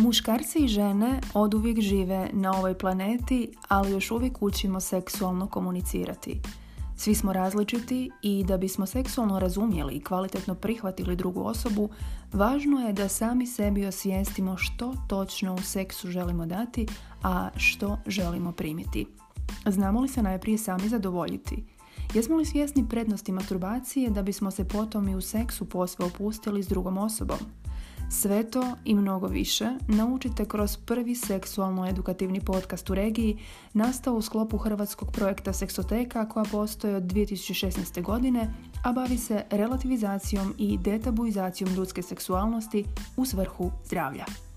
Muškarci i žene od uvijek žive na ovoj planeti, ali još uvijek učimo seksualno komunicirati. Svi smo različiti i da bismo seksualno razumjeli i kvalitetno prihvatili drugu osobu, važno je da sami sebi osvijestimo što točno u seksu želimo dati, a što želimo primiti. Znamo li se najprije sami zadovoljiti? Jesmo li svjesni prednosti masturbacije da bismo se potom i u seksu posve opustili s drugom osobom? Sve to i mnogo više naučite kroz prvi seksualno-edukativni podcast u regiji nastao u sklopu hrvatskog projekta Seksoteka koja postoje od 2016. godine, a bavi se relativizacijom i detabuizacijom ljudske seksualnosti u svrhu zdravlja.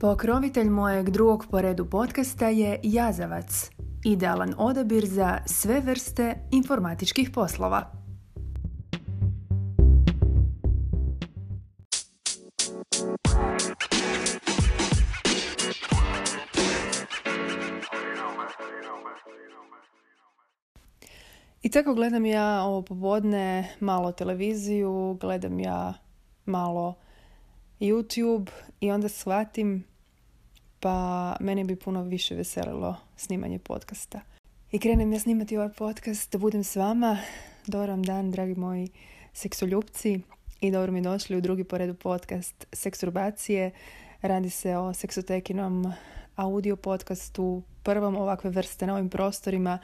Pokrovitelj mojeg drugog po redu podcasta je Jazavac, idealan odabir za sve vrste informatičkih poslova. I tako gledam ja ovo popodne malo televiziju, gledam ja malo YouTube i onda shvatim pa mene bi puno više veselilo snimanje podcasta. I krenem ja snimati ovaj podcast da budem s vama. Dobar vam dan, dragi moji seksoljupci i dobro mi došli u drugi poredu podcast Seksurbacije. Radi se o seksotekinom audio podcastu, prvom ovakve vrste na ovim prostorima.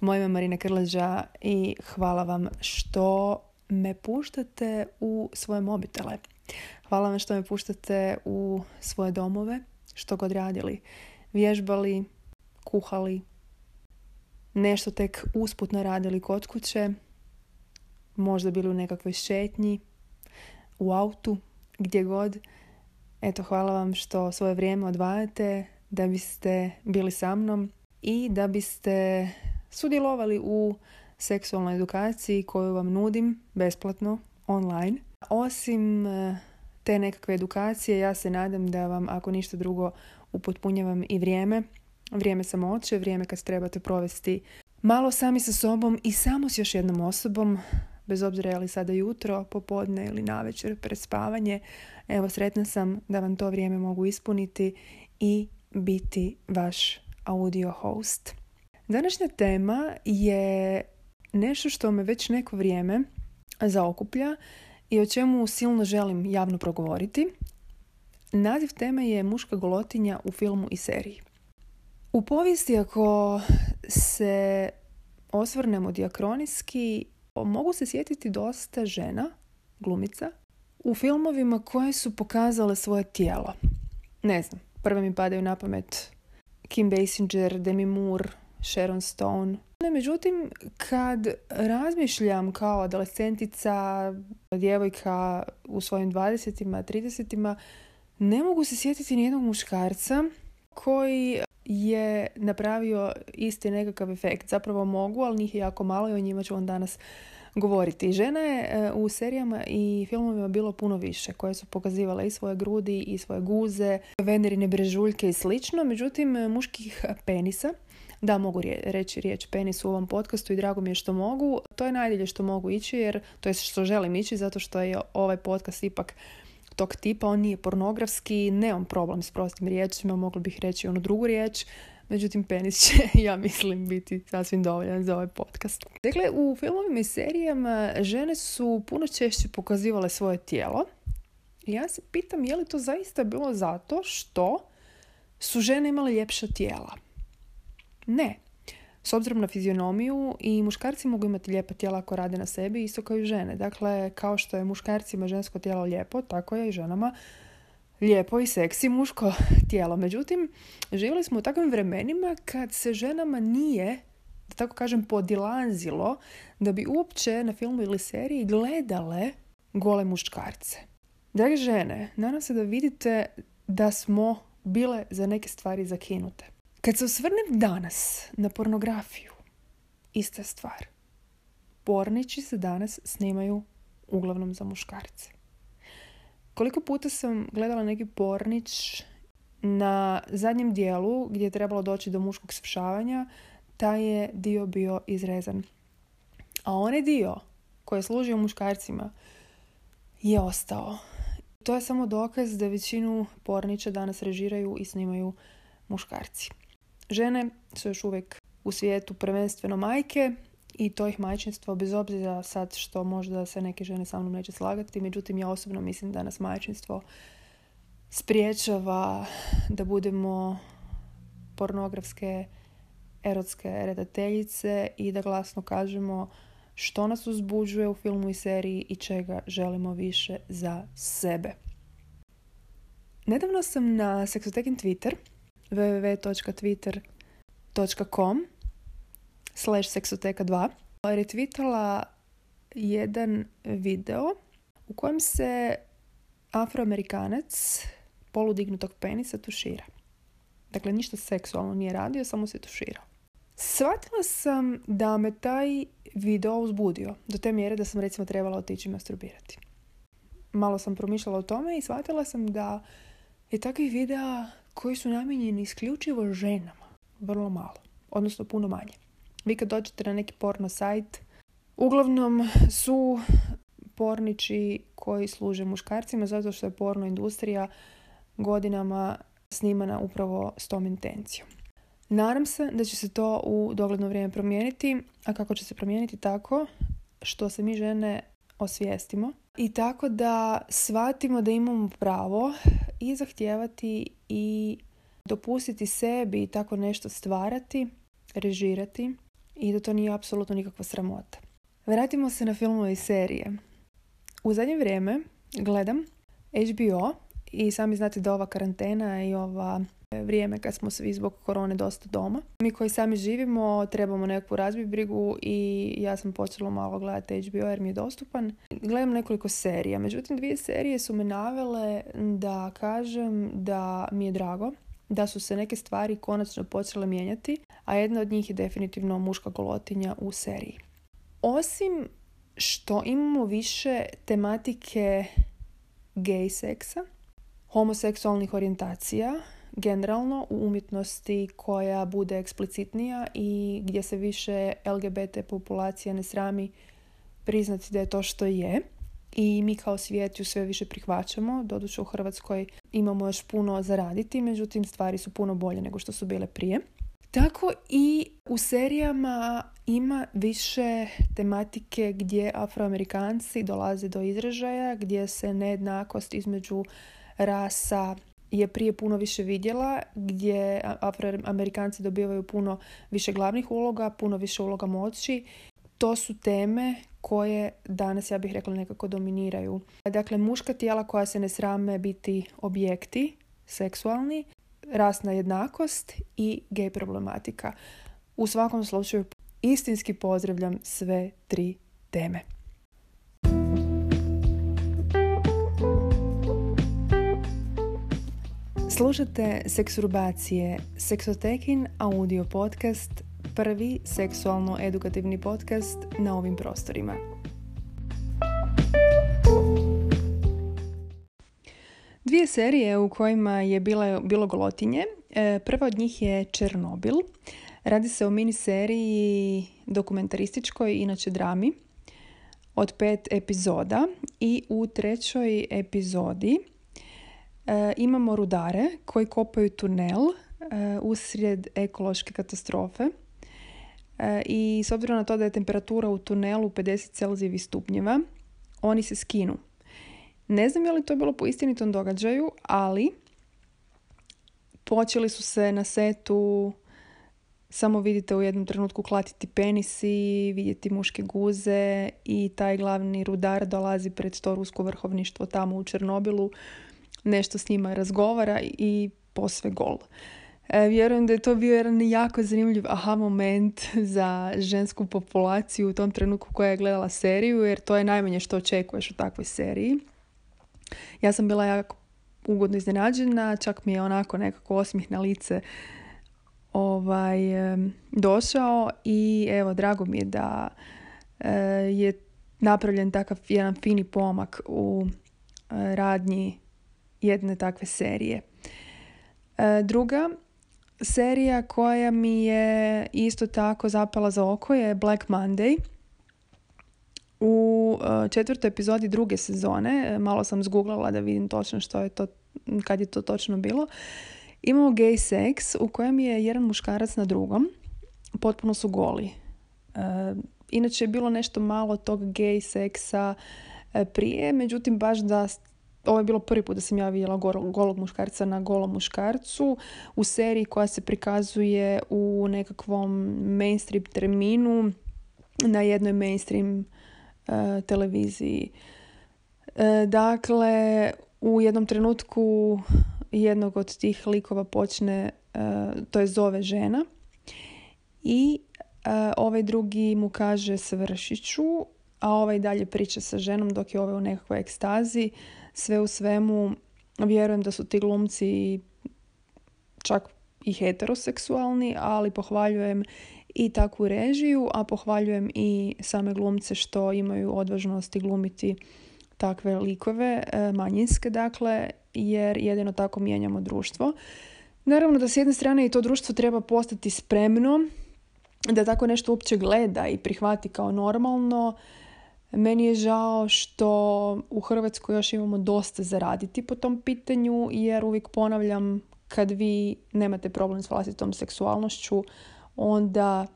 Moje ime Marina Krleža i hvala vam što me puštate u svoje mobitele. Hvala vam što me puštate u svoje domove, što god radili. Vježbali, kuhali, nešto tek usputno radili kod kuće, možda bili u nekakvoj šetnji, u autu, gdje god. Eto, hvala vam što svoje vrijeme odvajate da biste bili sa mnom i da biste sudjelovali u seksualnoj edukaciji koju vam nudim besplatno online. Osim eh, te nekakve edukacije, ja se nadam da vam, ako ništa drugo, upotpunjavam i vrijeme. Vrijeme samoće, vrijeme kad trebate provesti malo sami sa sobom i samo s još jednom osobom, bez obzira je li sada jutro, popodne ili navečer pred spavanje. Evo, sretna sam da vam to vrijeme mogu ispuniti i biti vaš audio host. Današnja tema je nešto što me već neko vrijeme zaokuplja i o čemu silno želim javno progovoriti. Naziv teme je muška golotinja u filmu i seriji. U povijesti ako se osvrnemo diakronijski, mogu se sjetiti dosta žena, glumica, u filmovima koje su pokazale svoje tijelo. Ne znam, prve mi padaju na pamet Kim Basinger, Demi Moore, Sharon Stone. Međutim, kad razmišljam kao adolescentica, djevojka u svojim 20-ima, 30-ima, ne mogu se sjetiti nijednog muškarca koji je napravio isti nekakav efekt. Zapravo mogu, ali njih je jako malo i o njima ću vam danas govoriti. Žena je e, u serijama i filmovima bilo puno više koje su pokazivale i svoje grudi i svoje guze, venerine brežuljke i slično. Međutim, muških penisa da, mogu reći riječ penis u ovom podcastu i drago mi je što mogu. To je najdjelje što mogu ići, jer to je što želim ići, zato što je ovaj podcast ipak tog tipa, on nije pornografski, nemam problem s prostim riječima, mogla bih reći onu drugu riječ, međutim penis će, ja mislim, biti sasvim dovoljan za ovaj podcast. Dakle, u filmovima i serijama žene su puno češće pokazivale svoje tijelo. Ja se pitam je li to zaista bilo zato što su žene imale ljepša tijela. Ne. S obzirom na fizionomiju i muškarci mogu imati lijepa tijela ako rade na sebi, isto kao i žene. Dakle, kao što je muškarcima žensko tijelo lijepo, tako je i ženama lijepo i seksi muško tijelo. Međutim, živjeli smo u takvim vremenima kad se ženama nije, da tako kažem, podilazilo da bi uopće na filmu ili seriji gledale gole muškarce. Drage žene, nadam se da vidite da smo bile za neke stvari zakinute. Kad se osvrnem danas na pornografiju, ista stvar. Pornići se danas snimaju uglavnom za muškarce. Koliko puta sam gledala neki pornić na zadnjem dijelu gdje je trebalo doći do muškog svršavanja, taj je dio bio izrezan. A onaj dio koji je služio muškarcima je ostao. To je samo dokaz da većinu pornića danas režiraju i snimaju muškarci. Žene su još uvijek u svijetu prvenstveno majke i to ih majčinstvo, bez obzira sad što možda se neke žene sa mnom neće slagati, međutim ja osobno mislim da nas majčinstvo spriječava da budemo pornografske erotske redateljice i da glasno kažemo što nas uzbuđuje u filmu i seriji i čega želimo više za sebe. Nedavno sam na Seksotekin Twitter www.twitter.com slash seksoteka2 retvitala jedan video u kojem se afroamerikanac poludignutog penisa tušira. Dakle, ništa seksualno nije radio, samo se tuširao. Shvatila sam da me taj video uzbudio do te mjere da sam recimo trebala otići masturbirati. Malo sam promišljala o tome i shvatila sam da je takvih videa koji su namijenjeni isključivo ženama vrlo malo, odnosno puno manje. Vi kad dođete na neki porno sajt, uglavnom su porniči koji služe muškarcima zato što je porno industrija godinama snimana upravo s tom intencijom. Nadam se da će se to u dogledno vrijeme promijeniti, a kako će se promijeniti tako što se mi žene osvijestimo i tako da shvatimo da imamo pravo i zahtijevati i dopustiti sebi tako nešto stvarati, režirati i da to nije apsolutno nikakva sramota. Vratimo se na filmove i serije. U zadnje vrijeme gledam HBO i sami znate da ova karantena i ova vrijeme kad smo svi zbog korone dosta doma. Mi koji sami živimo trebamo neku razbibrigu i ja sam počela malo gledati HBO jer mi je dostupan. Gledam nekoliko serija, međutim dvije serije su me navele da kažem da mi je drago da su se neke stvari konačno počele mijenjati, a jedna od njih je definitivno muška golotinja u seriji. Osim što imamo više tematike gay seksa, homoseksualnih orijentacija, generalno u umjetnosti koja bude eksplicitnija i gdje se više LGBT populacija ne srami priznati da je to što je. I mi kao svijet ju sve više prihvaćamo. Doduše u Hrvatskoj imamo još puno zaraditi, međutim stvari su puno bolje nego što su bile prije. Tako i u serijama ima više tematike gdje afroamerikanci dolaze do izražaja, gdje se nejednakost između rasa je prije puno više vidjela, gdje afroamerikanci dobivaju puno više glavnih uloga, puno više uloga moći. To su teme koje danas, ja bih rekla, nekako dominiraju. Dakle, muška tijela koja se ne srame biti objekti, seksualni, rasna jednakost i gej problematika. U svakom slučaju istinski pozdravljam sve tri teme. Slušate Seksurbacije, Seksotekin audio podcast, prvi seksualno-edukativni podcast na ovim prostorima. Dvije serije u kojima je bila, bilo golotinje. E, prva od njih je Černobil. Radi se o miniseriji dokumentarističkoj, inače drami, od pet epizoda i u trećoj epizodi imamo rudare koji kopaju tunel e, usred ekološke katastrofe e, i s obzirom na to da je temperatura u tunelu 50 celzijevih stupnjeva, oni se skinu. Ne znam je li to bilo po istinitom događaju, ali počeli su se na setu samo vidite u jednom trenutku klatiti penisi, vidjeti muške guze i taj glavni rudar dolazi pred to rusko vrhovništvo tamo u Černobilu nešto s njima razgovara i posve gol. E, vjerujem da je to bio jedan jako zanimljiv aha moment za žensku populaciju u tom trenutku koja je gledala seriju, jer to je najmanje što očekuješ u takvoj seriji. Ja sam bila jako ugodno iznenađena, čak mi je onako nekako osmih na lice ovaj, došao i evo, drago mi je da e, je napravljen takav jedan fini pomak u e, radnji jedne takve serije. E, druga serija koja mi je isto tako zapala za oko je Black Monday. U e, četvrtoj epizodi druge sezone, e, malo sam zguglala da vidim točno što je to, kad je to točno bilo, imamo gay sex u kojem je jedan muškarac na drugom, potpuno su goli. Inače je bilo nešto malo tog gay seksa prije, međutim baš da ovo je bilo prvi put da sam ja vidjela golog muškarca na golom muškarcu u seriji koja se prikazuje u nekakvom mainstream terminu na jednoj mainstream uh, televiziji. Uh, dakle, u jednom trenutku jednog od tih likova počne, uh, to je zove žena i ovaj drugi mu kaže svršiću, a ovaj dalje priča sa ženom dok je ovaj u nekakvoj ekstazi sve u svemu vjerujem da su ti glumci čak i heteroseksualni, ali pohvaljujem i takvu režiju, a pohvaljujem i same glumce što imaju odvažnosti glumiti takve likove, e, manjinske dakle, jer jedino tako mijenjamo društvo. Naravno da s jedne strane i to društvo treba postati spremno da tako nešto uopće gleda i prihvati kao normalno, meni je žao što u Hrvatskoj još imamo dosta zaraditi po tom pitanju jer uvijek ponavljam kad vi nemate problem s vlastitom seksualnošću onda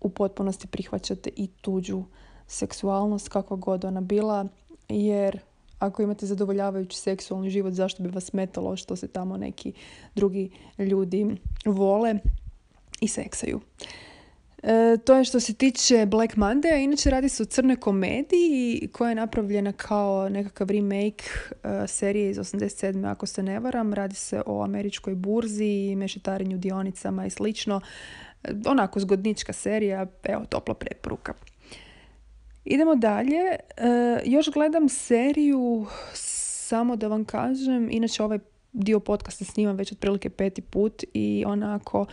u potpunosti prihvaćate i tuđu seksualnost kakva god ona bila jer ako imate zadovoljavajući seksualni život zašto bi vas smetalo što se tamo neki drugi ljudi vole i seksaju. E, to je što se tiče Black Monday, inače radi se o crnoj komediji koja je napravljena kao nekakav remake e, serije iz 87. ako se ne varam. Radi se o američkoj burzi, mešetarenju dionicama i slično. E, onako zgodnička serija, evo topla preporuka. Idemo dalje. Još gledam seriju, samo da vam kažem, inače ovaj dio podcasta snimam već otprilike peti put i onako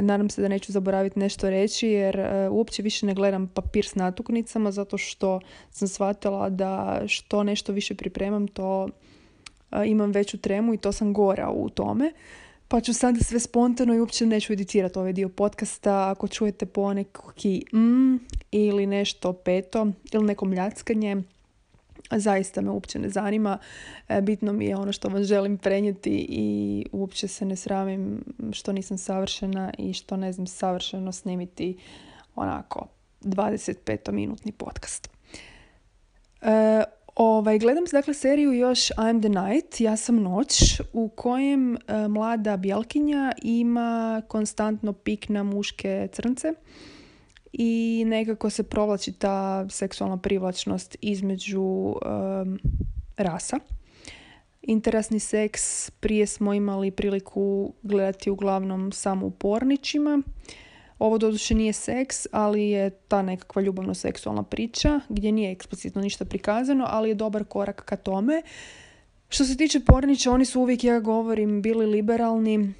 Nadam se da neću zaboraviti nešto reći jer e, uopće više ne gledam papir s natuknicama zato što sam shvatila da što nešto više pripremam to e, imam veću tremu i to sam gora u tome. Pa ću sada sve spontano i uopće neću editirati ovaj dio podcasta. Ako čujete poneki mm ili nešto peto ili neko mljackanje, zaista me uopće ne zanima. E, bitno mi je ono što vam želim prenijeti i uopće se ne sramim što nisam savršena i što ne znam savršeno snimiti onako 25-minutni podcast. E, ovaj, gledam dakle seriju još I'm the Night, ja sam noć, u kojem e, mlada bjelkinja ima konstantno pik na muške crnce i nekako se provlači ta seksualna privlačnost između um, rasa. Interesni seks prije smo imali priliku gledati uglavnom samo u porničima. Ovo doduše nije seks, ali je ta nekakva ljubavno seksualna priča gdje nije eksplicitno ništa prikazano, ali je dobar korak ka tome. Što se tiče pornića, oni su uvijek, ja govorim, bili liberalni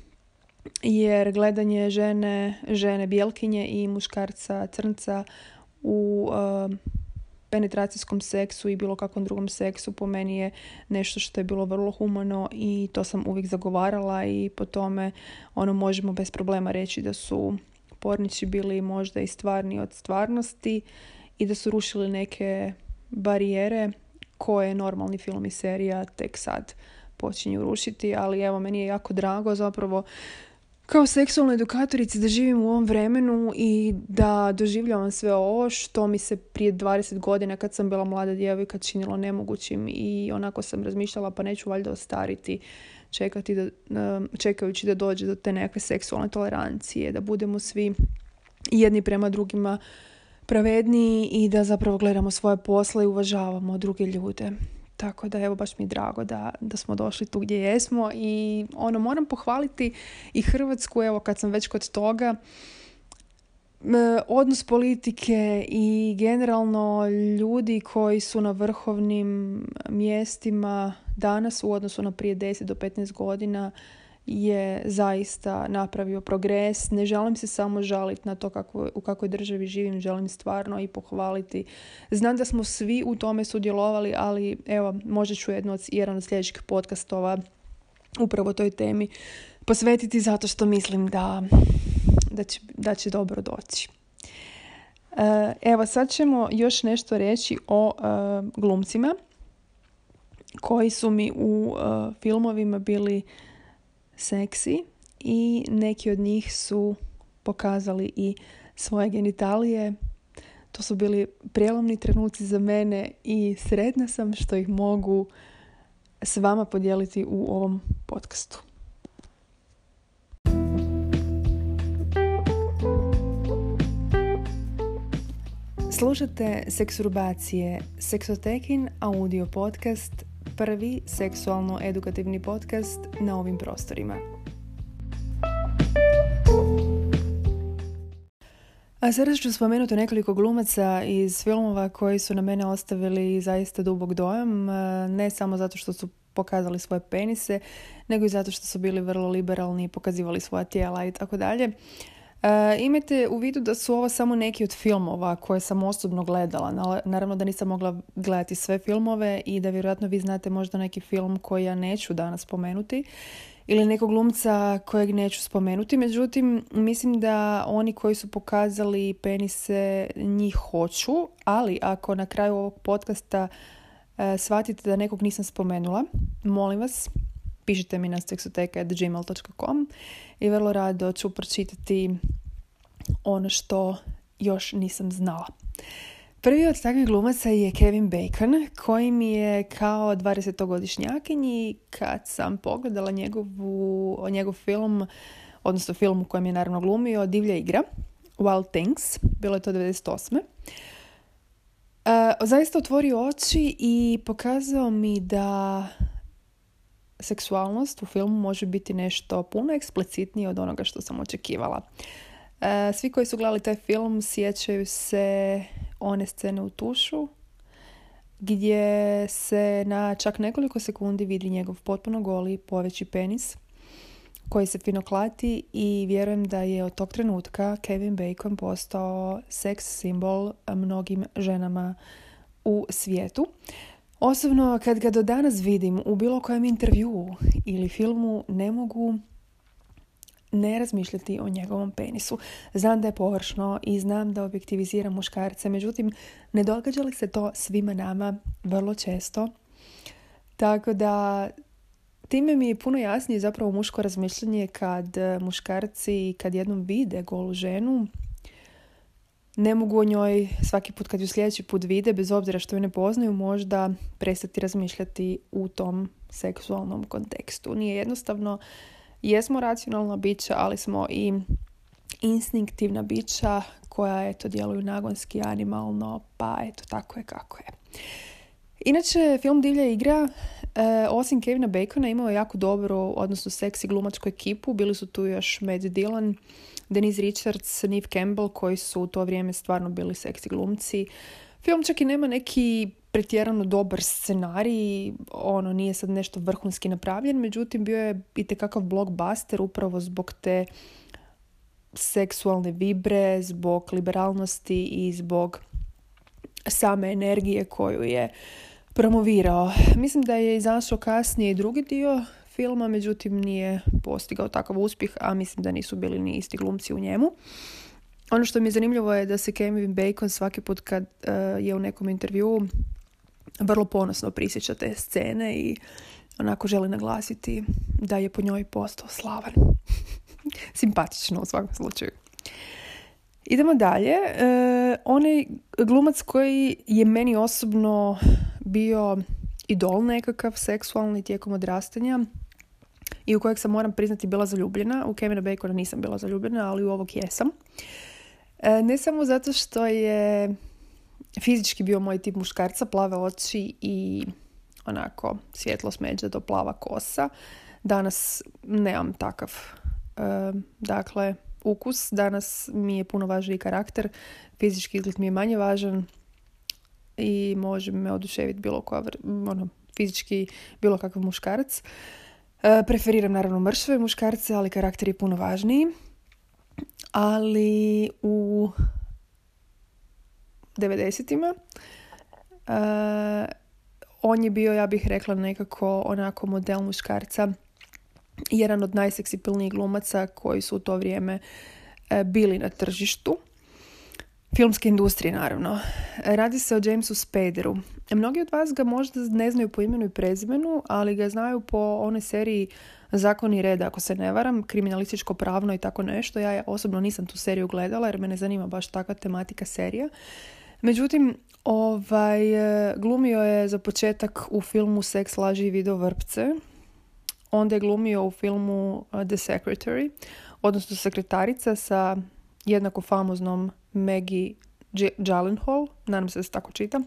jer gledanje žene, žene bjelkinje i muškarca crnca u uh, penetracijskom seksu i bilo kakvom drugom seksu po meni je nešto što je bilo vrlo humano i to sam uvijek zagovarala i po tome ono možemo bez problema reći da su pornići bili možda i stvarni od stvarnosti i da su rušili neke barijere koje normalni film i serija tek sad počinju rušiti, ali evo meni je jako drago zapravo kao seksualna edukatorica da živim u ovom vremenu i da doživljavam sve ovo što mi se prije 20 godina kad sam bila mlada djevojka činilo nemogućim i onako sam razmišljala pa neću valjda ostariti čekati da, čekajući da dođe do te nekakve seksualne tolerancije, da budemo svi jedni prema drugima pravedniji i da zapravo gledamo svoje posle i uvažavamo druge ljude. Tako da evo baš mi je drago da, da smo došli tu gdje jesmo i ono moram pohvaliti i Hrvatsku evo kad sam već kod toga. Odnos politike i generalno ljudi koji su na vrhovnim mjestima danas u odnosu na prije 10 do 15 godina je zaista napravio progres. Ne želim se samo žaliti na to kako, u kakvoj državi živim, želim stvarno i pohvaliti. Znam da smo svi u tome sudjelovali, ali evo, možda ću jedno od, jedan od sljedećih podcastova upravo toj temi posvetiti zato što mislim da, da, će, da će dobro doći. E, evo sad ćemo još nešto reći o e, glumcima koji su mi u e, filmovima bili seksi i neki od njih su pokazali i svoje genitalije. To su bili prijelomni trenuci za mene i sretna sam što ih mogu s vama podijeliti u ovom podcastu. Slušate Seksurbacije, Seksotekin audio podcast, prvi seksualno-edukativni podcast na ovim prostorima. A sada ću spomenuti nekoliko glumaca iz filmova koji su na mene ostavili zaista dubog dojam, ne samo zato što su pokazali svoje penise, nego i zato što su bili vrlo liberalni i pokazivali svoja tijela i tako dalje. E, imajte u vidu da su ovo samo neki od filmova koje sam osobno gledala. Naravno da nisam mogla gledati sve filmove i da vjerojatno vi znate možda neki film koji ja neću danas spomenuti ili nekog glumca kojeg neću spomenuti. Međutim, mislim da oni koji su pokazali penise njih hoću, ali ako na kraju ovog podcasta e, shvatite da nekog nisam spomenula, molim vas, pišite mi na seksoteka.gmail.com i vrlo rado ću pročitati ono što još nisam znala. Prvi od takvih glumaca je Kevin Bacon, koji mi je kao 20-godišnjakinji kad sam pogledala njegovu, njegov film, odnosno film u kojem je naravno glumio, Divlja igra, Wild Things, bilo je to 98. Uh, zaista otvorio oči i pokazao mi da seksualnost u filmu može biti nešto puno eksplicitnije od onoga što sam očekivala. E, svi koji su gledali taj film sjećaju se one scene u tušu gdje se na čak nekoliko sekundi vidi njegov potpuno goli poveći penis koji se fino klati i vjerujem da je od tog trenutka Kevin Bacon postao seks simbol mnogim ženama u svijetu. Osobno, kad ga do danas vidim u bilo kojem intervjuu ili filmu, ne mogu ne razmišljati o njegovom penisu. Znam da je površno i znam da objektivizira muškarce, međutim, ne događa li se to svima nama vrlo često? Tako da, time mi je puno jasnije zapravo muško razmišljanje kad muškarci, kad jednom vide golu ženu, ne mogu o njoj svaki put kad ju sljedeći put vide, bez obzira što ju ne poznaju, možda prestati razmišljati u tom seksualnom kontekstu. Nije jednostavno, jesmo racionalna bića, ali smo i instinktivna bića koja eto djeluju nagonski, animalno, pa eto tako je kako je. Inače, film Divlja igra, e, osim Kevina Bacona, imao je jako dobru, odnosno seksi glumačku ekipu. Bili su tu još Matt Dillon, Denise Richards, Neve Campbell, koji su u to vrijeme stvarno bili seksi glumci. Film čak i nema neki pretjerano dobar scenarij, ono nije sad nešto vrhunski napravljen, međutim bio je i tekakav blockbuster upravo zbog te seksualne vibre, zbog liberalnosti i zbog same energije koju je promovirao. Mislim da je izašao kasnije i drugi dio filma, međutim nije postigao takav uspjeh, a mislim da nisu bili ni isti glumci u njemu. Ono što mi je zanimljivo je da se Kevin Bacon svaki put kad uh, je u nekom intervjuu vrlo ponosno prisjeća te scene i onako želi naglasiti da je po njoj postao slavan. Simpatično u svakom slučaju. Idemo dalje. E, onaj glumac koji je meni osobno bio idol nekakav seksualni tijekom odrastanja i u kojeg sam moram priznati bila zaljubljena. U Kevina Bacona nisam bila zaljubljena, ali u ovog jesam. E, ne samo zato što je fizički bio moj tip muškarca, plave oči i onako svjetlo smeđa do plava kosa. Danas nemam takav e, dakle ukus. Danas mi je puno važniji karakter. Fizički izgled mi je manje važan i može me oduševiti bilo koja, ono, fizički bilo kakav muškarac. E, preferiram naravno mršve muškarce, ali karakter je puno važniji. Ali u 90-ima uh, on je bio, ja bih rekla, nekako onako model muškarca jedan od najseksipilnijih glumaca koji su u to vrijeme e, bili na tržištu. Filmske industrije, naravno. Radi se o Jamesu Spaderu. Mnogi od vas ga možda ne znaju po imenu i prezimenu, ali ga znaju po onoj seriji Zakon i red, ako se ne varam, kriminalističko pravno i tako nešto. Ja osobno nisam tu seriju gledala jer me ne zanima baš takva tematika serija. Međutim, ovaj, glumio je za početak u filmu Seks, laži i video vrpce. Onda je glumio u filmu uh, The Secretary, odnosno sekretarica sa jednako famoznom Maggie Gyllenhaal, nadam se da se tako čita.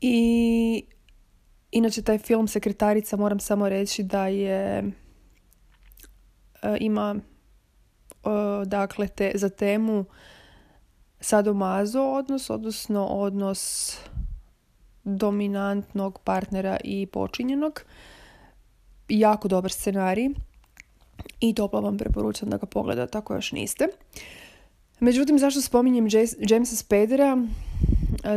I inače taj film Sekretarica moram samo reći da je uh, ima uh, dakle te, za temu sadomazo odnos, odnosno odnos dominantnog partnera i počinjenog. Jako dobar scenarij i toplo vam preporučam da ga pogledate ako još niste. Međutim, zašto spominjem Jamesa Spadera?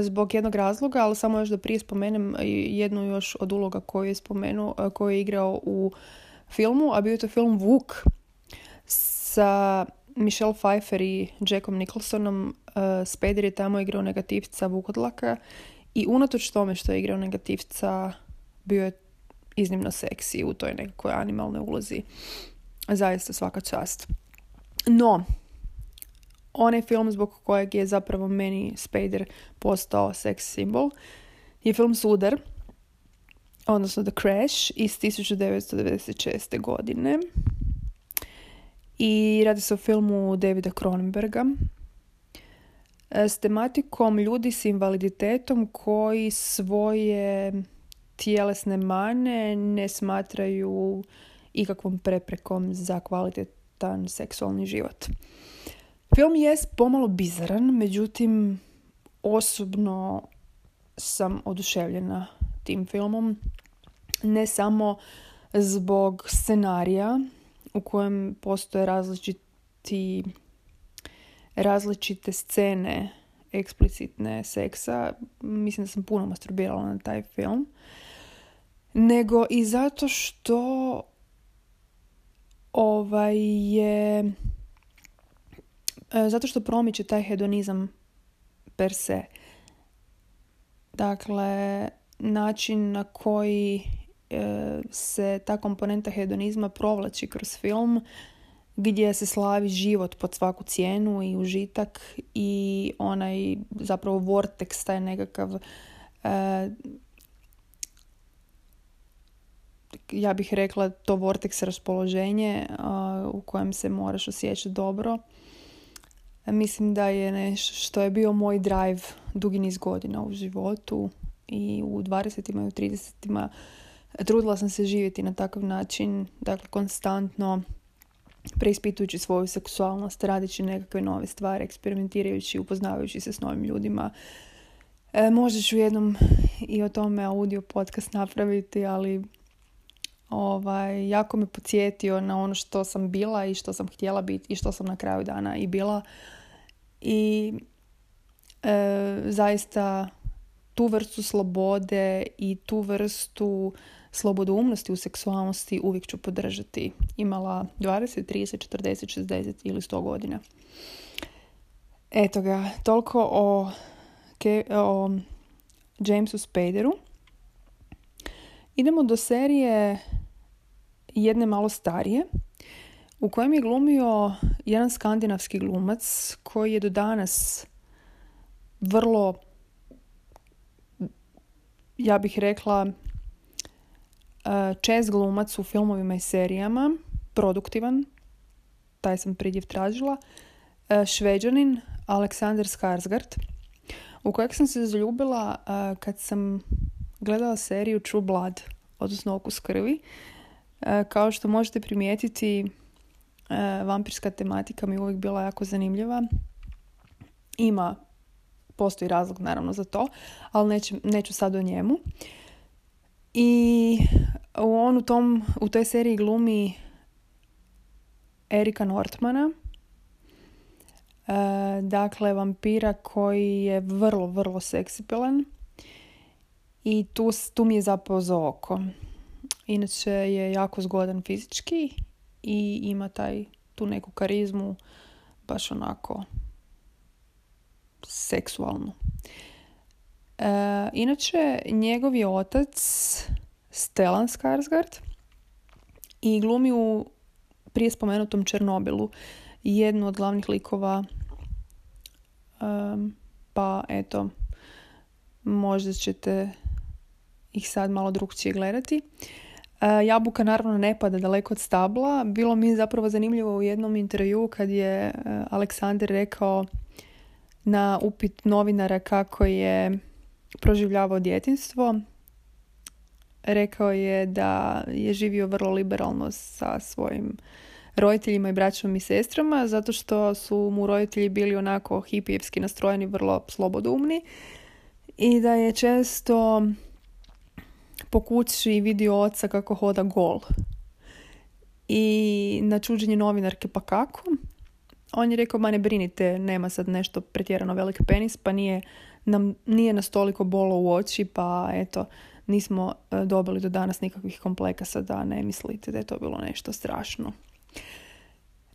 Zbog jednog razloga, ali samo još da prije spomenem jednu još od uloga koju je spomenuo, koju je igrao u filmu, a bio je to film Vuk sa Michelle Pfeiffer i Jackom Nicholsonom. Spader je tamo igrao negativca Vukodlaka i unatoč tome što je igrao negativca bio je iznimno seksi u toj nekoj animalnoj ulozi. Zaista svaka čast. No, onaj film zbog kojeg je zapravo meni Spader postao sex simbol je film Sudar, odnosno The Crash iz 1996. godine. I radi se o filmu Davida Cronenberga e, s tematikom ljudi s invaliditetom koji svoje tjelesne mane ne smatraju ikakvom preprekom za kvalitetan seksualni život. Film je pomalo bizaran, međutim osobno sam oduševljena tim filmom. Ne samo zbog scenarija u kojem postoje različiti različite scene eksplicitne seksa. Mislim da sam puno masturbirala na taj film. Nego i zato što ovaj je zato što promiče taj hedonizam per se. Dakle, način na koji e, se ta komponenta hedonizma provlači kroz film gdje se slavi život pod svaku cijenu i užitak i onaj zapravo vortex, taj nekakav e, ja bih rekla to vortex raspoloženje u kojem se moraš osjećati dobro. Mislim da je nešto što je bio moj drive dugi niz godina u životu i u 20. i u 30. Trudila sam se živjeti na takav način, dakle konstantno preispitujući svoju seksualnost, radići nekakve nove stvari, eksperimentirajući, upoznavajući se s novim ljudima. E, možda ću jednom i o tome audio podcast napraviti, ali ovaj, jako me podsjetio na ono što sam bila i što sam htjela biti i što sam na kraju dana i bila. I e, zaista tu vrstu slobode i tu vrstu slobodoumnosti u seksualnosti uvijek ću podržati. Imala 20, 30, 40, 60 ili 100 godina. Eto ga, toliko o, o Jamesu Spaderu. Idemo do serije jedne malo starije u kojem je glumio jedan skandinavski glumac koji je do danas vrlo ja bih rekla e, čest glumac u filmovima i serijama, produktivan, taj sam pridjev tražila, e, šveđanin Aleksandar Skarsgård, u kojeg sam se zaljubila e, kad sam gledala seriju True Blood, odnosno Okus krvi. Kao što možete primijetiti, vampirska tematika mi je uvijek bila jako zanimljiva. Ima postoji razlog naravno za to, ali neću, neću sad o njemu. I on u, tom, u toj seriji glumi Erika Nortmana, e, dakle vampira koji je vrlo, vrlo seksipilan i tu, tu mi je zapao za oko. Inače je jako zgodan fizički i ima taj tu neku karizmu baš onako seksualnu. E, inače, njegov je otac Stellan Skarsgård i glumi u prije spomenutom Černobilu jednu od glavnih likova pa eto možda ćete ih sad malo drugčije gledati. E, jabuka naravno ne pada daleko od stabla. Bilo mi je zapravo zanimljivo u jednom intervju kad je e, Aleksandar rekao na upit novinara kako je proživljavao djetinstvo. Rekao je da je živio vrlo liberalno sa svojim roditeljima i braćom i sestrama zato što su mu roditelji bili onako hipijevski nastrojeni, vrlo slobodoumni i da je često po kući vidio oca kako hoda gol. I na čuđenje novinarke pa kako? On je rekao, ma ne brinite, nema sad nešto pretjerano velik penis, pa nije, nam, nije nas toliko bolo u oči, pa eto, nismo e, dobili do danas nikakvih komplekasa da ne mislite da je to bilo nešto strašno.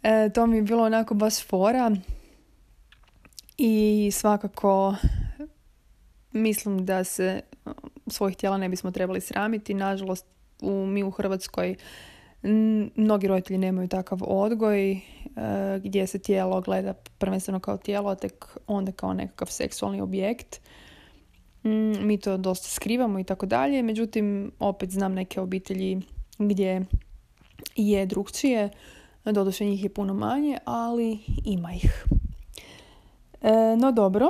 E, to mi je bilo onako baš fora i svakako mislim da se svojih tijela ne bismo trebali sramiti. Nažalost, u, mi u Hrvatskoj mnogi roditelji nemaju takav odgoj e, gdje se tijelo gleda prvenstveno kao tijelo, a tek onda kao nekakav seksualni objekt. Mm, mi to dosta skrivamo i tako dalje. Međutim, opet znam neke obitelji gdje je drugčije. Doduše njih je puno manje, ali ima ih. E, no dobro,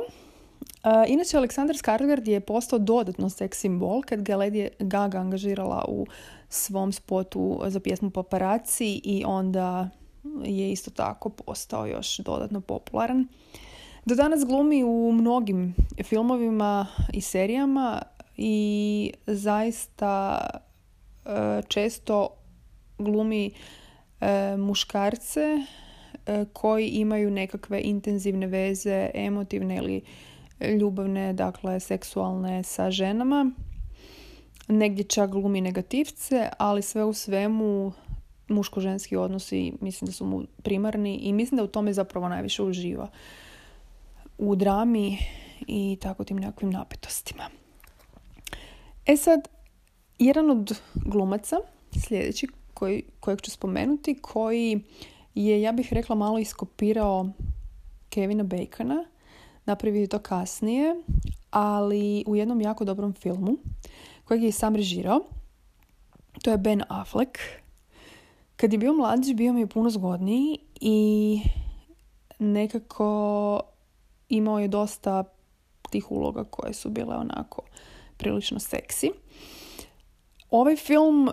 inače, Aleksandar Skarsgård je postao dodatno seks simbol kad ga Lady Gaga angažirala u svom spotu za pjesmu Paparaci i onda je isto tako postao još dodatno popularan. Do danas glumi u mnogim filmovima i serijama i zaista e, često glumi e, muškarce e, koji imaju nekakve intenzivne veze, emotivne ili ljubavne, dakle seksualne sa ženama. Negdje čak glumi negativce, ali sve u svemu muško-ženski odnosi mislim da su mu primarni i mislim da u tome zapravo najviše uživa. U drami i tako tim nekakvim napetostima. E sad, jedan od glumaca, sljedeći koji, kojeg ću spomenuti, koji je, ja bih rekla, malo iskopirao Kevina Bacona – napravio to kasnije, ali u jednom jako dobrom filmu kojeg je sam režirao. To je Ben Affleck. Kad je bio mlađi, bio mi je puno zgodniji i nekako imao je dosta tih uloga koje su bile onako prilično seksi. Ovaj film uh,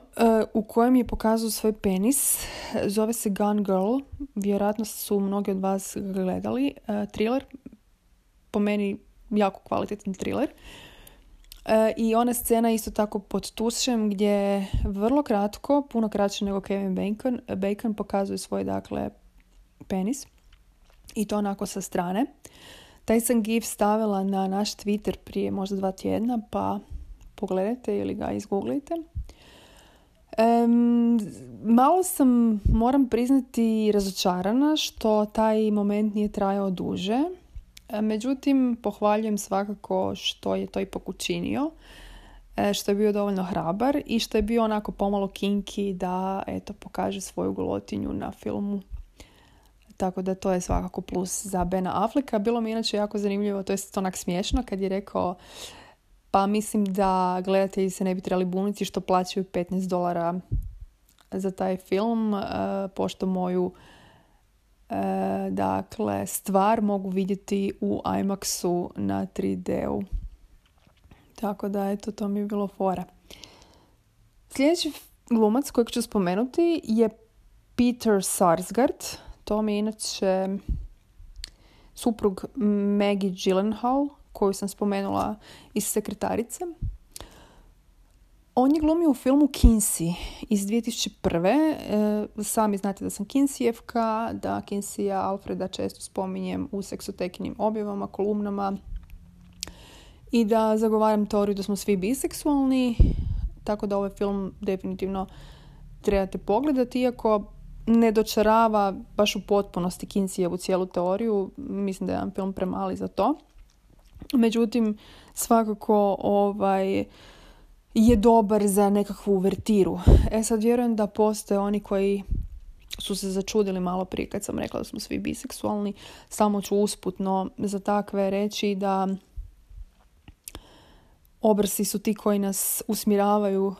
u kojem je pokazao svoj penis zove se Gun Girl. Vjerojatno su mnogi od vas gledali. Uh, thriller, po meni jako kvalitetan thriller. E, I ona scena isto tako pod tušem gdje vrlo kratko, puno kraće nego Kevin Bacon, Bacon pokazuje svoj dakle penis i to onako sa strane. Taj sam gif stavila na naš Twitter prije možda dva tjedna pa pogledajte ili ga izgooglite. Um, malo sam, moram priznati, razočarana što taj moment nije trajao duže. E, međutim, pohvaljujem svakako što je to ipak učinio, e, što je bio dovoljno hrabar i što je bio onako pomalo kinki da eto, pokaže svoju golotinju na filmu. Tako da to je svakako plus za Bena Affleka. Bilo mi inače jako zanimljivo, to je onak smiješno kad je rekao pa mislim da gledatelji se ne bi trebali buniti što plaćaju 15 dolara za taj film, e, pošto moju dakle, stvar mogu vidjeti u IMAX-u na 3D-u. Tako da, eto, to mi je bilo fora. Sljedeći glumac kojeg ću spomenuti je Peter Sarsgaard. To mi je inače suprug Maggie Gyllenhaal, koju sam spomenula iz sekretarice. On je glumio u filmu Kinsey iz 2001. E, sami znate da sam Kinseyevka, da Kinseya Alfreda često spominjem u seksoteknim objavama, kolumnama i da zagovaram teoriju da smo svi biseksualni. tako da ovaj film definitivno trebate pogledati, iako ne dočarava baš u potpunosti Kincijevu cijelu teoriju. Mislim da je jedan film premali za to. Međutim, svakako ovaj, je dobar za nekakvu uvertiru. E sad vjerujem da postoje oni koji su se začudili malo prije kad sam rekla da smo svi biseksualni. Samo ću usputno za takve reći da obrsi su ti koji nas usmjeravaju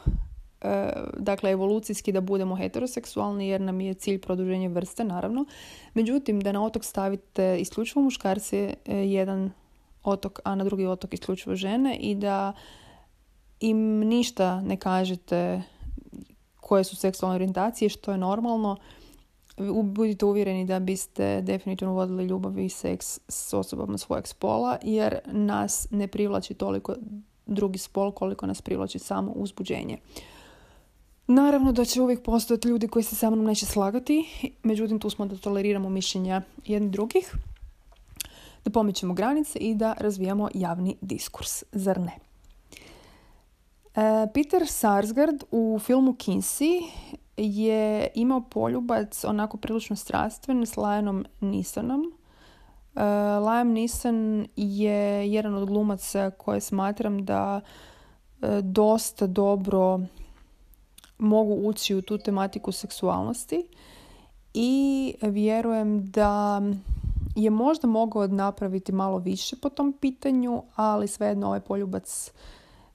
e, dakle evolucijski da budemo heteroseksualni jer nam je cilj produženje vrste naravno. Međutim da na otok stavite isključivo muškarce e, jedan otok, a na drugi otok isključivo žene i da im ništa ne kažete koje su seksualne orijentacije, što je normalno. Budite uvjereni da biste definitivno vodili ljubav i seks s osobama svojeg spola, jer nas ne privlači toliko drugi spol koliko nas privlači samo uzbuđenje. Naravno da će uvijek postojati ljudi koji se sa mnom neće slagati, međutim tu smo da toleriramo mišljenja jednih drugih, da pomičemo granice i da razvijamo javni diskurs, zar ne? E, Peter Sarsgaard u filmu Kinsey je imao poljubac onako prilično strastven s Lionom Nisonom. Uh, Liam Neeson je jedan od glumaca koje smatram da e, dosta dobro mogu ući u tu tematiku seksualnosti i vjerujem da je možda mogao napraviti malo više po tom pitanju, ali svejedno ovaj poljubac,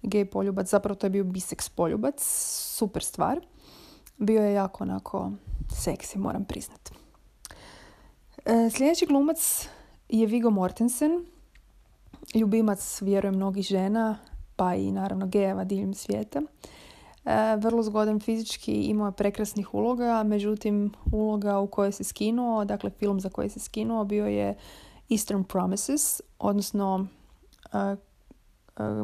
gay poljubac, zapravo to je bio biseks poljubac, super stvar. Bio je jako onako seksi, moram priznati. E, sljedeći glumac je Vigo Mortensen, ljubimac, vjerujem, mnogih žena, pa i naravno gejeva diljem svijeta. E, vrlo zgodan fizički, imao je prekrasnih uloga, međutim uloga u kojoj se skinuo, dakle film za koji se skinuo bio je Eastern Promises, odnosno e,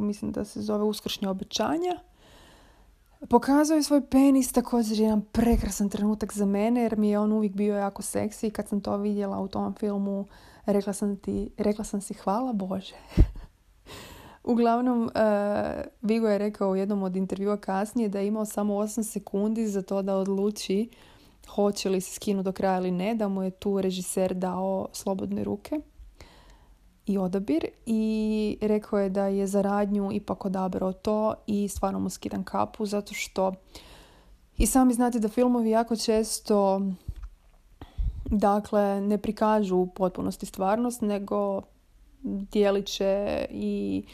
mislim da se zove Uskršnje obećanja. Pokazao je svoj penis, također jedan prekrasan trenutak za mene jer mi je on uvijek bio jako seksi i kad sam to vidjela u tom filmu rekla sam, ti, rekla sam si hvala Bože. Uglavnom, uh, Vigo je rekao u jednom od intervjua kasnije da je imao samo 8 sekundi za to da odluči hoće li se skinu do kraja ili ne, da mu je tu režiser dao slobodne ruke i odabir i rekao je da je za radnju ipak odabrao to i stvarno mu skidam kapu zato što i sami znate da filmovi jako često dakle ne prikažu u potpunosti stvarnost nego dijelit će i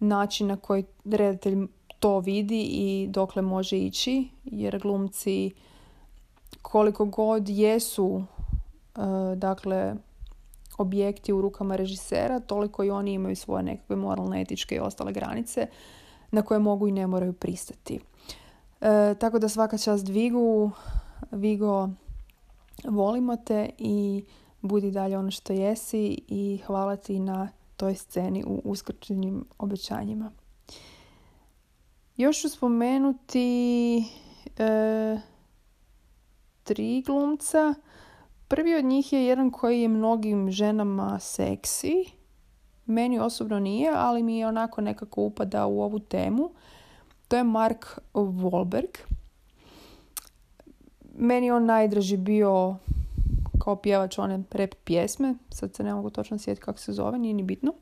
način na koji redatelj to vidi i dokle može ići jer glumci koliko god jesu e, dakle objekti u rukama režisera toliko i oni imaju svoje nekakve moralne, etičke i ostale granice na koje mogu i ne moraju pristati. E, tako da svaka čast Vigu, Vigo volimo te i budi dalje ono što jesi i hvala ti na toj sceni u uskrčenim obećanjima. Još ću spomenuti e, tri glumca. Prvi od njih je jedan koji je mnogim ženama seksi. Meni osobno nije, ali mi je onako nekako upada u ovu temu. To je Mark Wahlberg. Meni on najdraži bio kao pjevač one rap pjesme, sad se ne mogu točno sjetiti kako se zove, nije ni bitno.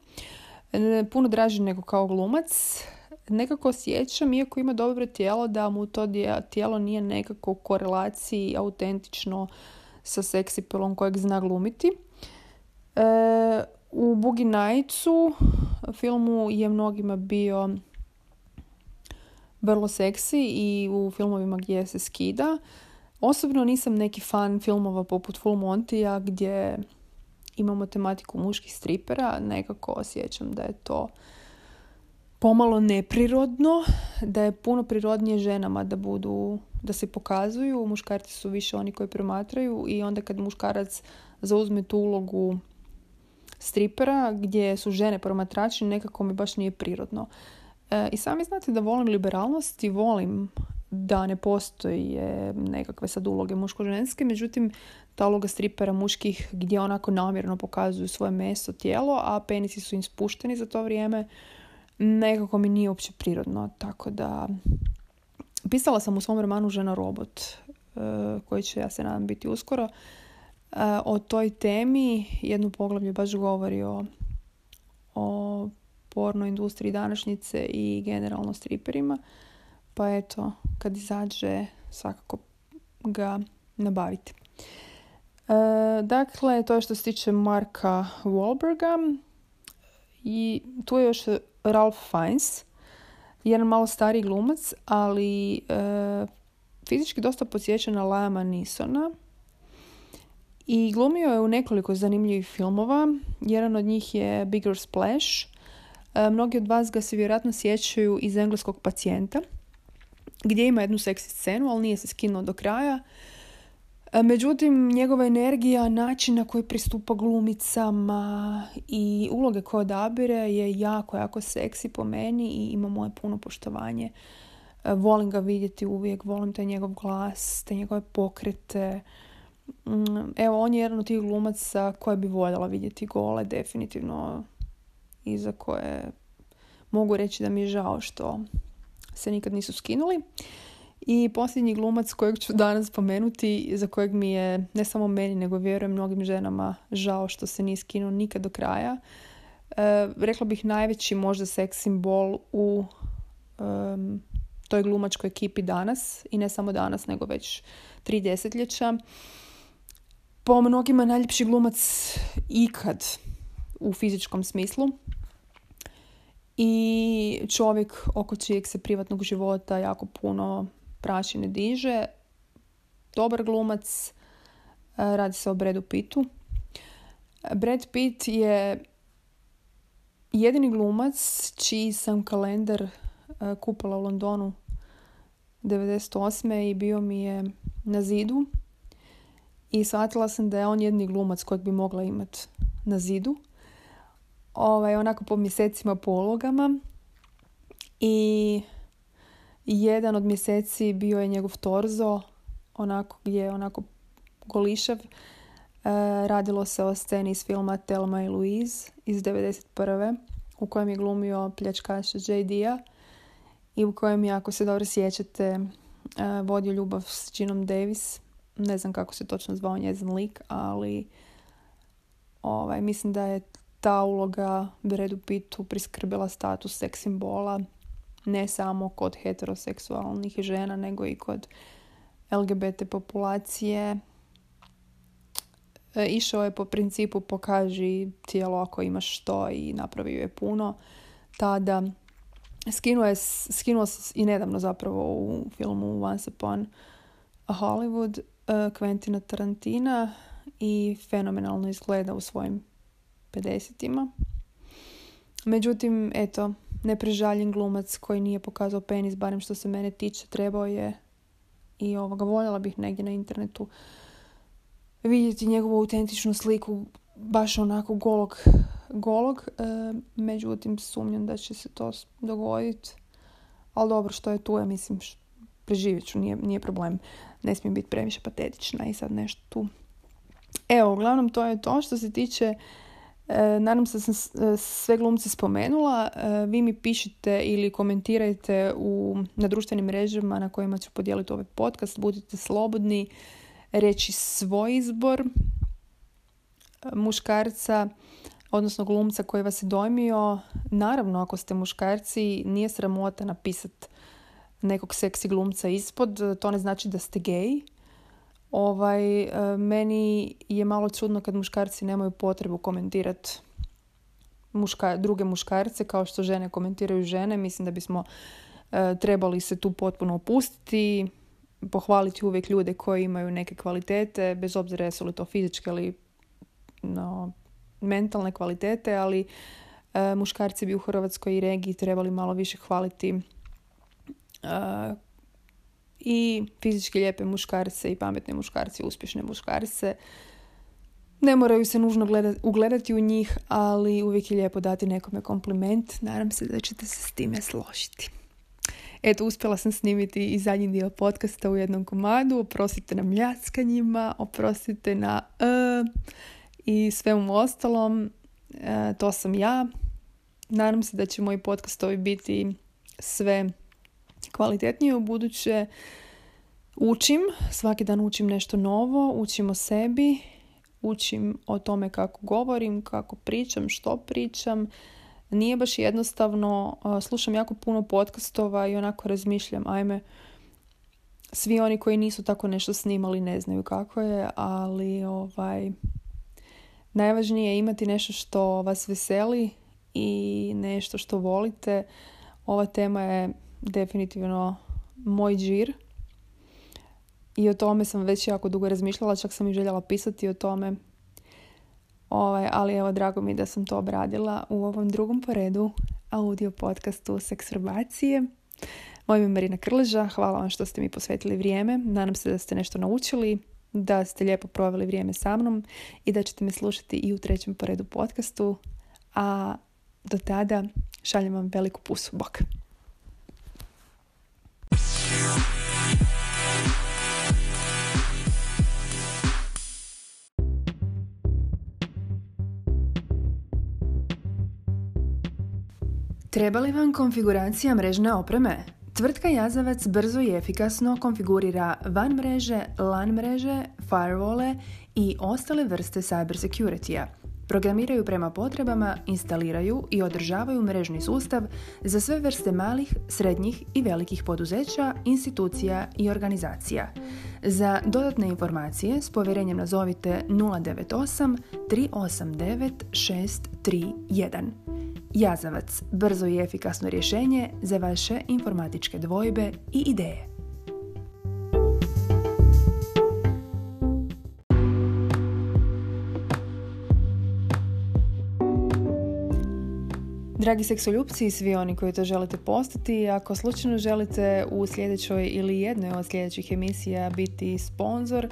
E, puno draži nego kao glumac. Nekako osjećam, iako ima dobro tijelo, da mu to tijelo nije nekako u korelaciji autentično sa seksipelom kojeg zna glumiti. E, u Boogie Nightsu filmu je mnogima bio vrlo seksi i u filmovima gdje se skida. Osobno nisam neki fan filmova poput Full Montija gdje imamo tematiku muških stripera. Nekako osjećam da je to pomalo neprirodno, da je puno prirodnije ženama da budu, da se pokazuju. Muškarci su više oni koji promatraju i onda kad muškarac zauzme tu ulogu stripera gdje su žene promatrači, nekako mi baš nije prirodno. E, I sami znate da volim liberalnost i volim da ne postoji nekakve sad uloge muško-ženske, međutim ta uloga stripera muških gdje onako namjerno pokazuju svoje meso, tijelo, a penisi su im spušteni za to vrijeme, nekako mi nije uopće prirodno, tako da pisala sam u svom romanu Žena robot, koji će, ja se nadam, biti uskoro. O toj temi jednu poglavlje baš govori o, o porno industriji današnjice i generalno striperima. Pa eto, kad izađe svakako ga nabavite. E, dakle, to je što se tiče Marka Wahlberga. I tu je još Ralph Fiennes, jedan malo stariji glumac, ali e, fizički dosta podsjeća na Lama Nisona. I glumio je u nekoliko zanimljivih filmova. Jedan od njih je Bigger Splash. E, mnogi od vas ga se vjerojatno sjećaju iz engleskog pacijenta, gdje ima jednu seksi scenu, ali nije se skinuo do kraja. E, međutim, njegova energija, način na koji pristupa glumicama i uloge koje odabire je jako, jako seksi po meni i ima moje puno poštovanje. E, volim ga vidjeti uvijek, volim taj njegov glas, te njegove pokrete. Mm, evo, on je jedan od tih glumaca koje bi voljela vidjeti gole, definitivno. I za koje mogu reći da mi je žao što se nikad nisu skinuli. I posljednji glumac kojeg ću danas spomenuti, za kojeg mi je ne samo meni, nego vjerujem mnogim ženama žao što se nije skinuo nikad do kraja. E, rekla bih najveći možda seks simbol u toj glumačkoj ekipi danas i ne samo danas, nego već tri desetljeća. Po mnogima najljepši glumac ikad u fizičkom smislu i čovjek oko čijeg se privatnog života jako puno prašine diže. Dobar glumac, e, radi se o Bradu Pittu. Brad Pitt je jedini glumac čiji sam kalendar e, kupila u Londonu 98. i bio mi je na zidu i shvatila sam da je on jedni glumac kojeg bi mogla imati na zidu. Ovaj, onako po mjesecima po ulogama i jedan od mjeseci bio je njegov torzo, onako gdje je onako golišav. E, radilo se o sceni iz filma Telma i Louise iz 1991. u kojem je glumio pljačkaša JD-a i u kojem je, ako se dobro sjećate, e, vodio ljubav s Ginom Davis. Ne znam kako se točno zvao njezin lik, ali ovaj, mislim da je ta uloga Bredu Pittu priskrbila status seks simbola ne samo kod heteroseksualnih žena, nego i kod LGBT populacije. E, išao je po principu pokaži tijelo ako imaš što i napravio je puno. Tada skinuo je skinuo se i nedavno zapravo u filmu Once Upon a Hollywood uh, Quentina Tarantina i fenomenalno izgleda u svojim 50 Međutim, eto, neprežaljen glumac koji nije pokazao penis, barem što se mene tiče, trebao je i ovoga, voljela bih negdje na internetu vidjeti njegovu autentičnu sliku baš onako golog, golog. E, međutim, sumnjam da će se to dogoditi. Ali dobro, što je tu, ja mislim, preživjet ću, nije, nije problem. Ne smijem biti previše patetična i sad nešto tu. Evo, uglavnom to je to što se tiče nadam se da sam e, sve glumce spomenula. E, vi mi pišite ili komentirajte u, na društvenim mrežama na kojima ću podijeliti ovaj podcast. Budite slobodni reći svoj izbor muškarca, odnosno glumca koji vas je dojmio. Naravno, ako ste muškarci, nije sramota napisati nekog seksi glumca ispod. To ne znači da ste gej. Ovaj, e, meni je malo čudno kad muškarci nemaju potrebu komentirati muška, druge muškarce kao što žene komentiraju žene. Mislim da bismo e, trebali se tu potpuno opustiti, pohvaliti uvijek ljude koji imaju neke kvalitete, bez obzira jesu li to fizičke ili no, mentalne kvalitete, ali e, muškarci bi u Hrvatskoj i regiji trebali malo više hvaliti i fizički lijepe muškarce i pametne muškarce, uspješne muškarce. Ne moraju se nužno gledati, ugledati u njih, ali uvijek je lijepo dati nekome kompliment. Nadam se da ćete se s time složiti. Eto, uspjela sam snimiti i zadnji dio podcasta u jednom komadu. Oprostite na mljackanjima, oprostite na e i svemu ostalom. E, to sam ja. Nadam se da će moji podcastovi biti sve kvalitetnije u buduće učim, svaki dan učim nešto novo, učim o sebi, učim o tome kako govorim, kako pričam, što pričam. Nije baš jednostavno, slušam jako puno podcastova i onako razmišljam, ajme, svi oni koji nisu tako nešto snimali ne znaju kako je, ali ovaj, najvažnije je imati nešto što vas veseli i nešto što volite. Ova tema je definitivno moj džir i o tome sam već jako dugo razmišljala, čak sam i željela pisati o tome. Ovaj, ali evo, drago mi da sam to obradila u ovom drugom poredu audio podcastu Seksrobacije. Moje ime je Marina Krleža, hvala vam što ste mi posvetili vrijeme. Nadam se da ste nešto naučili, da ste lijepo proveli vrijeme sa mnom i da ćete me slušati i u trećem poredu podcastu. A do tada šaljem vam veliku pusu. Bok! Treba li vam konfiguracija mrežne opreme? Tvrtka Jazavac brzo i efikasno konfigurira van mreže, LAN mreže, firewall i ostale vrste cybersecurity-a. Programiraju prema potrebama, instaliraju i održavaju mrežni sustav za sve vrste malih, srednjih i velikih poduzeća, institucija i organizacija. Za dodatne informacije s povjerenjem nazovite 098 389 631. Jazavac, brzo i efikasno rješenje za vaše informatičke dvojbe i ideje. Dragi seksoljupci i svi oni koji to želite postati, ako slučajno želite u sljedećoj ili jednoj od sljedećih emisija biti sponzor,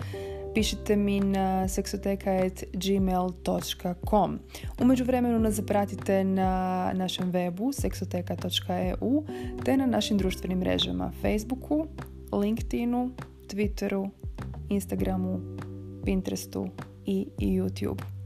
pišite mi na seksoteka.gmail.com U međuvremenu nas zapratite na našem webu seksoteka.eu te na našim društvenim mrežama Facebooku, LinkedInu, Twitteru, Instagramu, Pinterestu i YouTube.